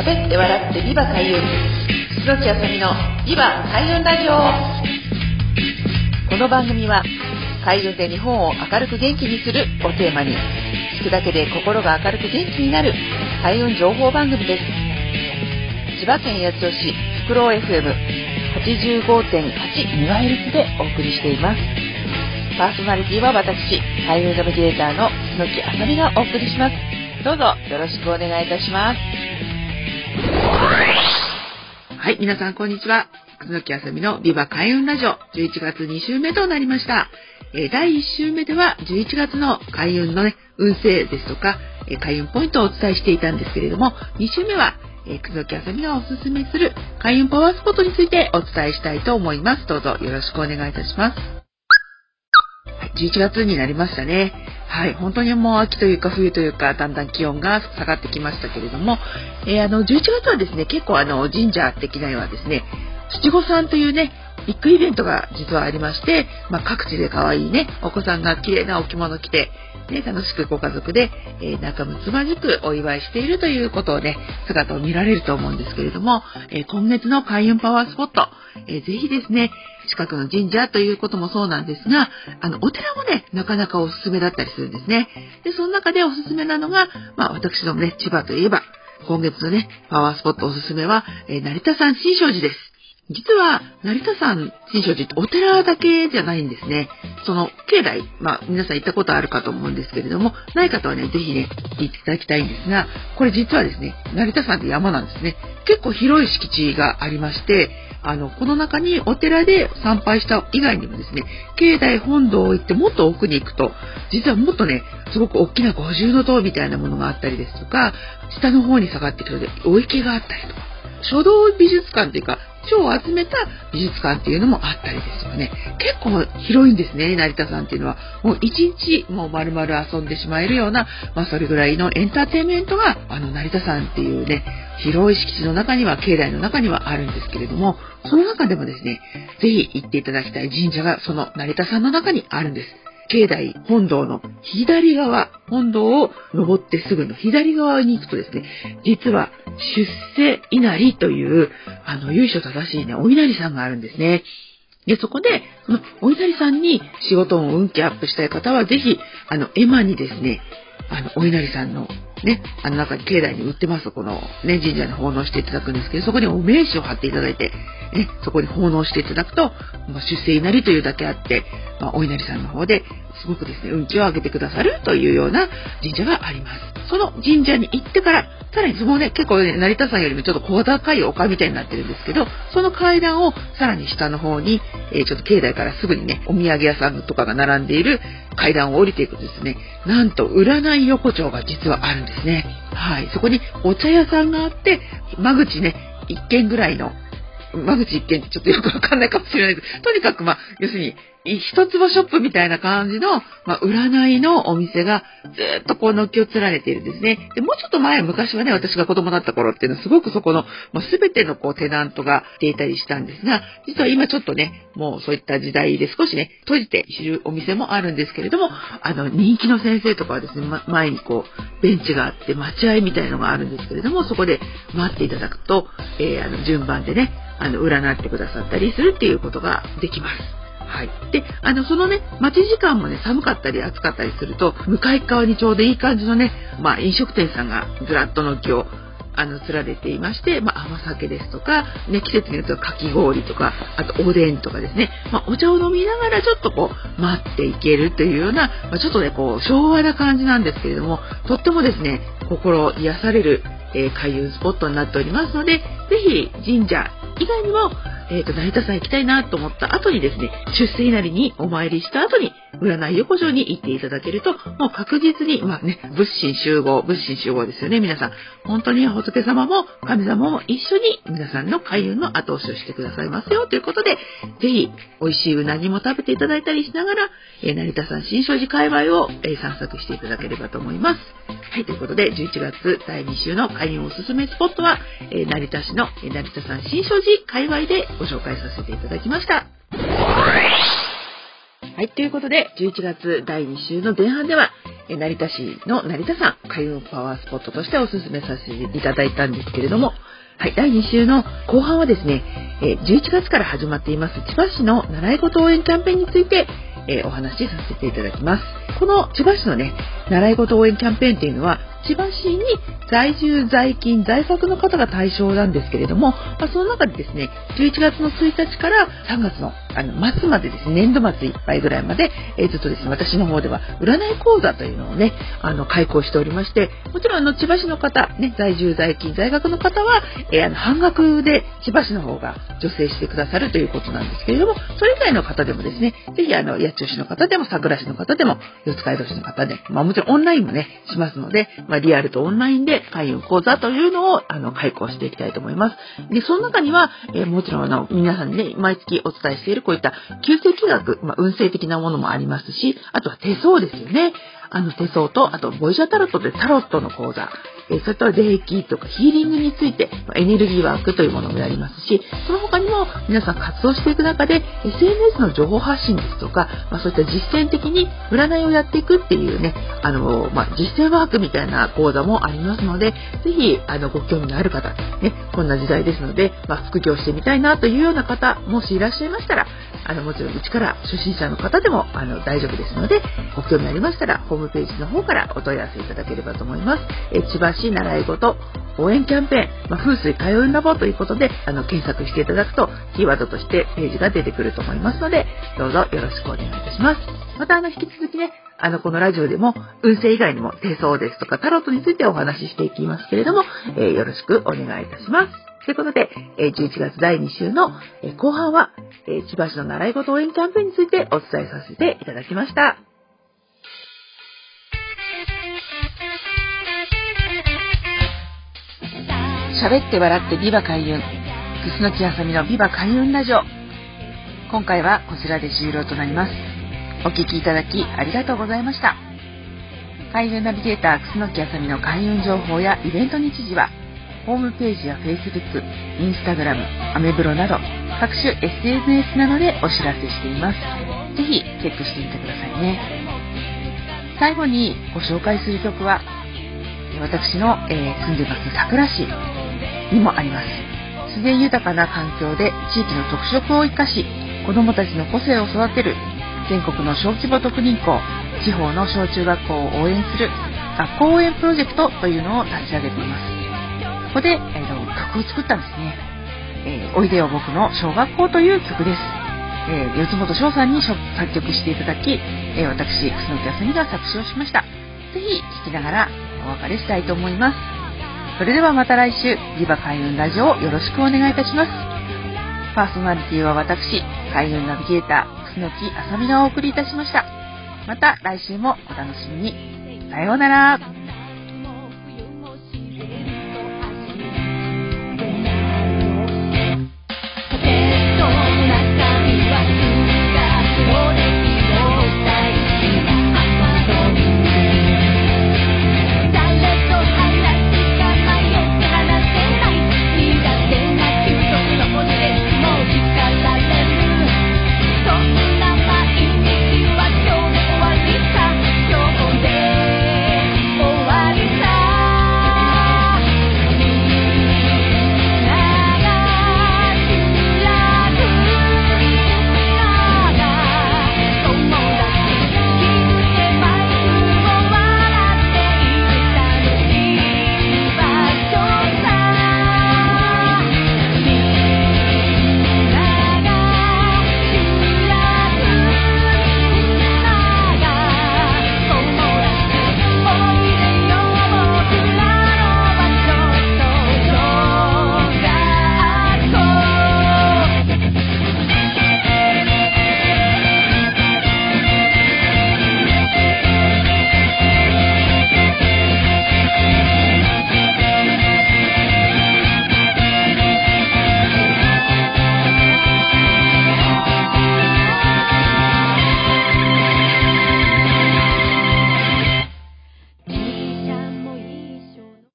喋って笑ってビバ開運黒木あさみのビバ開運ラジオ。この番組は開運で日本を明るく元気にするをテーマに聞くだけで心が明るく元気になる開運情報番組です。千葉県八千代市フクロウ FM85.8 メガヘルツでお送りしています。パーソナリティは私開運ナビゲーターの楠木あさみがお送りします。どうぞよろしくお願いいたします。はい、皆さんこんにちは。楠木あさみのビバ開運ラジオ11月2週目となりました。え第1週目では11月の開運のね、運勢ですとか、え開運ポイントをお伝えしていたんですけれども、2週目は、えー、くあさみがおすすめする開運パワースポットについてお伝えしたいと思います。どうぞよろしくお願いいたします。11月になりましたね。はい、本当にもう秋というか冬というか、だんだん気温が下がってきましたけれども、えー、あの、11月はですね、結構あの、神社的なのはですね、七五三というね、ビッグイベントが実はありまして、まあ、各地で可愛いね、お子さんが綺麗なお着物着て、ね、楽しくご家族で、えー、仲睦まじくお祝いしているということをね、姿を見られると思うんですけれども、えー、今月の開運パワースポット、えー、ぜひですね、近くの神社ということもそうなんですが、あの、お寺もね、なかなかおすすめだったりするんですね。で、その中でおすすめなのが、まあ、私どもね、千葉といえば、今月のね、パワースポットおすすめは、えー、成田山新勝寺です。実は、成田山新勝寺ってお寺だけじゃないんですね。その、境内、まあ、皆さん行ったことあるかと思うんですけれども、ない方はね、ぜひね、行っていただきたいんですが、これ実はですね、成田山って山なんですね。結構広い敷地がありまして、あの、この中にお寺で参拝した以外にもですね、境内本堂を行ってもっと奥に行くと、実はもっとね、すごく大きな五重塔みたいなものがあったりですとか、下の方に下がっていくとお池があったりとか、書道美術館というか、書を集めた美術館っていうのもあったりですよね。結構広いんですね、成田さんっていうのは。もう一日もう丸々遊んでしまえるような、まあそれぐらいのエンターテインメントが、あの成田山っていうね、広い敷地の中には、境内の中にはあるんですけれども、その中でもですね、ぜひ行っていただきたい神社がその成田山の中にあるんです。境内本堂の左側、本堂を登ってすぐの左側に行くとですね、実は出世稲荷という、あの、由緒正しいね、お稲荷さんがあるんですね。で、そこで、そのお稲荷さんに仕事を運気アップしたい方は、ぜひ、あの、絵馬にですね、あの、お稲荷さんのね、あの中に境内に売ってます、この、ね、神社に奉納していただくんですけど、そこにお名刺を貼っていただいて、ね、そこに奉納していただくと、まあ、出世稲荷というだけあって、まあ、お稲荷さんの方ですごくですね、運気を上げてくださるというような神社があります。その神社に行ってから、さらにそこね、結構ね、成田山よりもちょっと小高い丘みたいになってるんですけど、その階段をさらに下の方に、えー、ちょっと境内からすぐにね、お土産屋さんとかが並んでいる階段を降りていくとですね、なんと占い横丁が実はあるんですね。はい。そこにお茶屋さんがあって、間口ね、1軒ぐらいの間口一軒ってちょっとよくわかんないかもしれないけど、とにかくまあ、要するに、一坪ショップみたいな感じの、まあ、占いのお店がずっとこう軒を連ねているんですね。で、もうちょっと前、昔はね、私が子供だった頃っていうのはすごくそこの、まあ、全てのこうテナントが出いたりしたんですが、実は今ちょっとね、もうそういった時代で少しね、閉じて知るお店もあるんですけれども、あの、人気の先生とかはですね、ま、前にこう、ベンチがあって待合みたいのがあるんですけれども、そこで待っていただくと、えー、あの、順番でね、あの、占ってくださったりするっていうことができます。はい。で、あの、そのね、待ち時間もね、寒かったり暑かったりすると、向かい側にちょうどいい感じのね、まあ、飲食店さんがずらっと軒をあの、連れていまして、まあ、甘酒ですとか、ね、季節によってはかき氷とか、あとおでんとかですね、まあ、お茶を飲みながらちょっとこう、待っていけるというような、まあ、ちょっとね、こう、昭和な感じなんですけれども、とってもですね、心癒される、えー、開運スポットになっておりますので、ぜひ神社以外にも、えっ、ー、と、成田さん行きたいなと思った後にですね、出世稲荷にお参りした後に、占い横丁に行っていただけると、もう確実に、まあね、仏心集合、仏心集合ですよね、皆さん。本当に仏様も神様も一緒に皆さんの開運の後押しをしてくださいますよ、ということで、ぜひ、美味しいうなぎも食べていただいたりしながら、え、成田さん新勝寺界隈を、え、散策していただければと思います。はい、ということで、11月第2週の開運おすすめスポットは、え、成田市の、え成田山新勝寺界隈でご紹介させていただきました。はい、ということで、11月第2週の前半では、え成田市の成田山開運パワースポットとしておすすめさせていただいたんですけれども、はい、第2週の後半はですね、え11月から始まっています千葉市の習い事応援キャンペーンについてえお話しさせていただきます。この千葉市のね、習い事応援キャンペーンっていうのは、千葉市に在住、在勤、在宅の方が対象なんですけれども、まあ、その中でですね、11月の1日から3月のあの末までですね、年度末いっぱいぐらいまで、えー、ずっとですね、私の方では占い講座というのをね、あの、開講しておりまして、もちろんあの、千葉市の方、ね、在住、在勤、在学の方は、えー、あの、半額で千葉市の方が助成してくださるということなんですけれども、それ以外の方でもですね、ぜひあの、八千代市の方でも、桜市の方でも、四街道市の方で、まあもちろんオンラインもね、しますので、まあリアルとオンラインで開運講座というのを、あの、開講していきたいと思います。で、その中には、えー、もちろんあの、皆さんにね、毎月お伝えしているこういった旧世紀学、まあ、運勢的なものもありますし、あとは手相ですよね。あの手相と、あとボイジャータロットでタロットの講座、えそれと霊気とかヒーリングについて、エネルギーワークというものもやりますし、その他にも皆さん活動していく中で、SNS の情報発信ですとか、まあ、そういった実践的に占いをやっていくっていうね、あの、まあ、実践ワークみたいな講座もありますので、ぜひ、あの、ご興味のある方、ね、こんな時代ですので、まあ、副業してみたいなというような方、もしいらっしゃいましたら、あの、もちろんうちから初心者の方でも、あの、大丈夫ですので、ご興味ありましたら、ホームページの方からお問い合わせいただければと思います。え千葉市習い事応援キャンペーン、まあ、風水通いラボということで、あの、検索していただくと、キーワードとしてページが出てくると思いますので、どうぞよろしくお願いいたします。また、あの、引き続きね、あの、このラジオでも、運勢以外にも手相ですとか、タロットについてお話ししていきますけれども、えー、よろしくお願いいたします。ということで、11月第2週の後半は、千葉市の習い事応援キャンペーンについてお伝えさせていただきました。喋って笑ってビバ開運。楠木あさみのビバ開運ラジオ。今回はこちらで終了となります。お聴きいただきありがとうございました。開運ナビゲーター楠木あさみの開運情報やイベント日時は、ホームページや Facebook、Instagram、アメブロなど各種 SNS などでお知らせしています。ぜひチェックしてみてくださいね。最後にご紹介する曲は私の、えー、住んでます桜市にもあります。自然豊かな環境で地域の特色を生かし子どもたちの個性を育てる全国の小規模特任校地方の小中学校を応援する学校応援プロジェクトというのを立ち上げています。ここで、えー、曲を作ったんですね。えー、おいでよ僕の小学校という曲です。えー、四本翔さんに作曲していただき、えー、私、楠木あさみが作詞をしました。ぜひ聴きながらお別れしたいと思います。それではまた来週、リバ開運ラジオをよろしくお願いいたします。パーソナリティは私、開運ナビゲーター、楠木あさみがお送りいたしました。また来週もお楽しみに。さようなら。